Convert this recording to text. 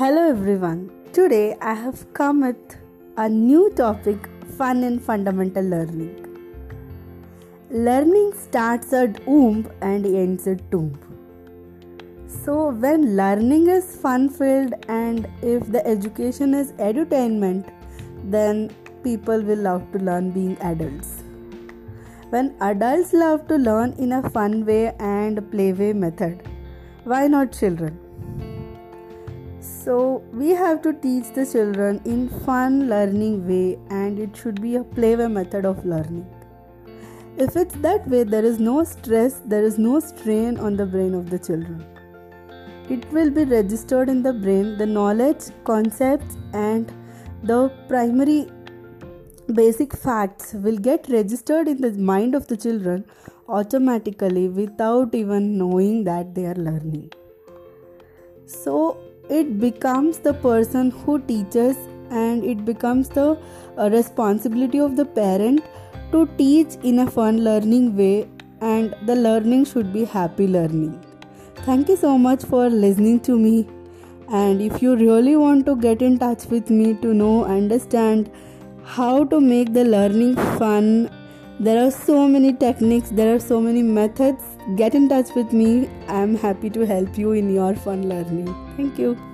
Hello everyone. Today I have come with a new topic fun and fundamental learning. Learning starts at womb and ends at tomb. So when learning is fun filled and if the education is edutainment then people will love to learn being adults. When adults love to learn in a fun way and play way method, why not children? So we have to teach the children in fun learning way and it should be a play way method of learning. If it's that way, there is no stress, there is no strain on the brain of the children. It will be registered in the brain, the knowledge, concepts, and the primary basic facts will get registered in the mind of the children automatically without even knowing that they are learning. So it becomes the person who teaches and it becomes the uh, responsibility of the parent to teach in a fun learning way and the learning should be happy learning. Thank you so much for listening to me and if you really want to get in touch with me to know understand how to make the learning fun there are so many techniques there are so many methods. Get in touch with me. I'm happy to help you in your fun learning. Thank you